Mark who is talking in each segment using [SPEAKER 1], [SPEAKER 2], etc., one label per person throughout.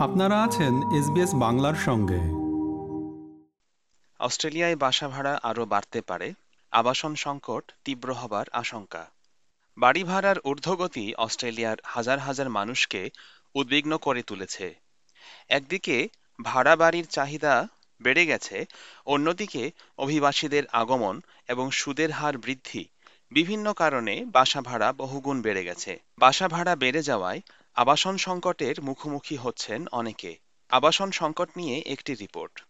[SPEAKER 1] আপনারা আছেন এসবিএস বাংলার সঙ্গে।
[SPEAKER 2] অস্ট্রেলিয়ায় বাসা ভাড়া আরও বাড়তে পারে, আবাসন সংকট তীব্র হবার আশঙ্কা। বাড়ি ভাড়ার ঊর্ধ্বগতি অস্ট্রেলিয়ার হাজার হাজার মানুষকে উদ্বিগ্ন করে তুলেছে। একদিকে ভাড়া বাড়ির চাহিদা বেড়ে গেছে, অন্যদিকে অভিবাসীদের আগমন এবং সুদের হার বৃদ্ধি বিভিন্ন কারণে বাসা ভাড়া বহুগুণ বেড়ে গেছে। বাসা ভাড়া বেড়ে যাওয়ায় আবাসন সংকটের মুখোমুখি হচ্ছেন অনেকে। আবাসন সংকট নিয়ে একটি রিপোর্ট।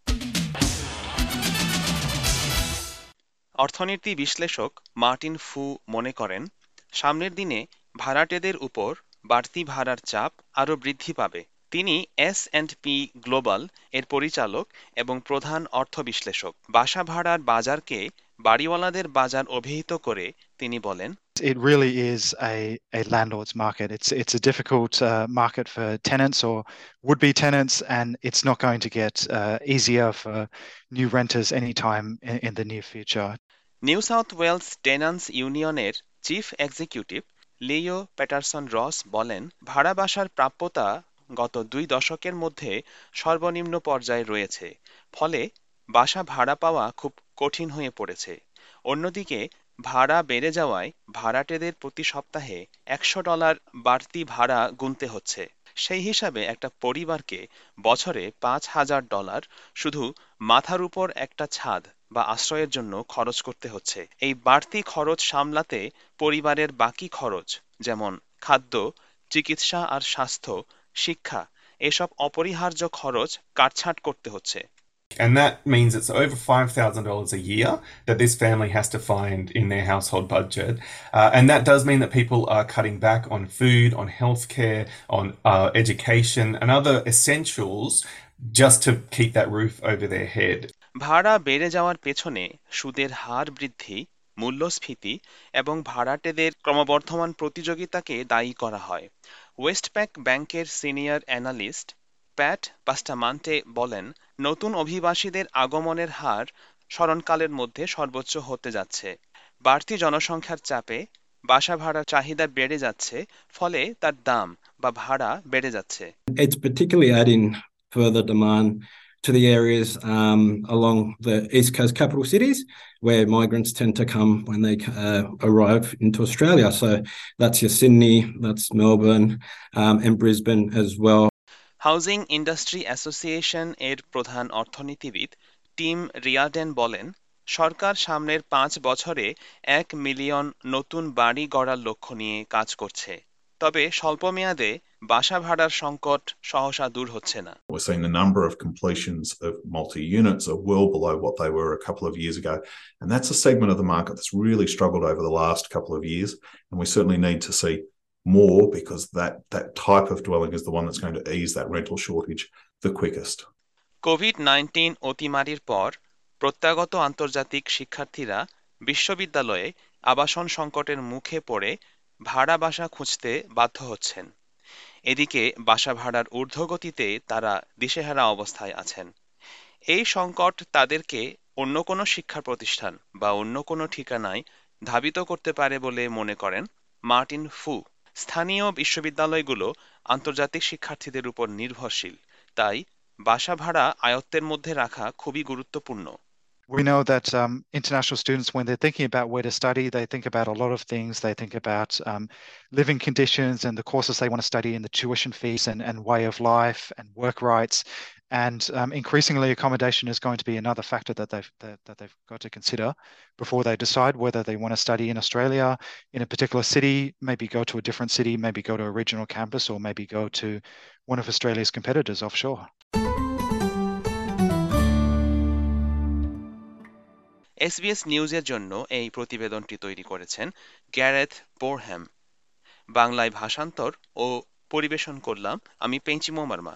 [SPEAKER 2] অর্থনীতি বিশ্লেষক মার্টিন ফু মনে করেন, সামনের দিনে ভাড়াটেদের উপর বাড়তি ভাড়ার চাপ আরও বৃদ্ধি পাবে। তিনি এস অ্যান্ড পি গ্লোবাল এর পরিচালক এবং প্রধান অর্থ বিশ্লেষক। বাসা ভাড়ার বাজারকে বাড়িওয়ালাদের বাজার অভিহিত করে তিনি বলেন
[SPEAKER 3] it really is a, a landlord's market. It's it's a difficult uh, market for tenants or would-be tenants, and it's not going to get uh, easier for new renters anytime in, in the near future.
[SPEAKER 2] New South Wales tenants ইউনিয়নের chief executive লিও Patterson রস বলেন ভাড়া বাসার প্রাপ্যতা গত দুই দশকের মধ্যে সর্বনিম্ন পর্যায়ে রয়েছে ফলে বাসা ভাড়া পাওয়া খুব কঠিন হয়ে পড়েছে অন্যদিকে ভাড়া বেড়ে যাওয়ায় ভাড়াটেদের প্রতি সপ্তাহে একশো ডলার বাড়তি ভাড়া গুনতে হচ্ছে। সেই হিসাবে একটা পরিবারকে বছরে পাঁচ হাজার ডলার শুধু মাথার উপর একটা ছাদ বা আশ্রয়ের জন্য খরচ করতে হচ্ছে। এই বাড়তি খরচ সামলাতে পরিবারের বাকি খরচ, যেমন খাদ্য, চিকিৎসা আর স্বাস্থ্য, শিক্ষা, এসব অপরিহার্য খরচ কাটছাঁট করতে হচ্ছে।
[SPEAKER 4] And that means it's over $5,000 a year that this family has to find in their household budget. Uh, and that does mean that people are cutting back on food, on healthcare, on uh, education, and other essentials just to keep that roof over their head.
[SPEAKER 2] ভাড়া বেড়ে যাওয়ার পেছনে সুদের হার বৃদ্ধি মূল্যস্ফীতি এবং ভাড়াটেদের ক্রমবর্ধমান প্রতিযোগিতাকে দায়ী করা হয় ওয়েস্টপ্যাক ব্যাংকের সিনিয়র অ্যানালিস্ট প্যাট পাস্টামান্টে বলেন নতুন অভিবাসীদের আগমনের হার স্মরণকালের মধ্যে সর্বোচ্চ হতে যাচ্ছে বাড়তি জনসংখ্যার চাপে বাসা ভাড়ার চাহিদা বেড়ে যাচ্ছে ফলে তার দাম বা ভাড়া বেড়ে যাচ্ছে
[SPEAKER 5] to the areas um, along the east coast capital cities where migrants tend to come when they uh, arrive into Australia. So that's your Sydney, that's Melbourne, um, and Brisbane as well.
[SPEAKER 2] Housing industry association এর প্রধান অর্থনীতিবিদ team রিয়াডেন বলেন সরকার সামনের পাঁচ বছরে এক million নতুন বাড়ি গড়ার লক্ষ্য নিয়ে কাজ করছে তবে স্বল্পমেয়াদে বাসা ভাড়ার সংকট সহসা দূর হচ্ছে না
[SPEAKER 6] We're seeing the number of completions of multi units are well below what they were a couple of years ago. And that's a segment of the market that's really struggled over the last couple of years. And we certainly need to see more because that, that type of dwelling is the one that's going to ease that rental shortage the quickest.
[SPEAKER 2] Covid nineteen অতিমারির পর প্রত্যাগত আন্তর্জাতিক শিক্ষার্থীরা বিশ্ববিদ্যালয়ে আবাসন সংকটের মুখে পড়ে ভাড়া বাসা খুঁজতে বাধ্য হচ্ছেন। এদিকে বাসা ভাড়ার ঊর্ধ্বগতিতে তারা দিশেহারা অবস্থায় আছেন। এই সংকট তাদেরকে অন্য কোনো শিক্ষা প্রতিষ্ঠান বা অন্য কোনো ঠিকানায় ধাবিত করতে পারে বলে মনে করেন মার্টিন ফু। স্থানীয় বিশ্ববিদ্যালয়গুলো আন্তর্জাতিক শিক্ষার্থীদের উপর নির্ভরশীল তাই বাসা ভাড়া আয়ত্তের মধ্যে রাখা খুবই গুরুত্বপূর্ণ
[SPEAKER 3] We know that um, international students, when they're thinking about where to study, they think about a lot of things. They think about um, living conditions and the courses they want to study and the tuition fees and, and way of life and work rights. And um, increasingly, accommodation is going to be another factor that they've that, that they've got to consider before they decide whether they want to study in Australia in a particular city, maybe go to a different city, maybe go to a regional campus, or maybe go to one of Australia's competitors offshore.
[SPEAKER 2] SBS নিউজের জন্য এই প্রতিবেদনটি তৈরি করেছেন Gareth বোরহ্যাম বাংলায় ভাষান্তর ও পরিবেশন করলাম আমি পেঞ্চিমো মার্মা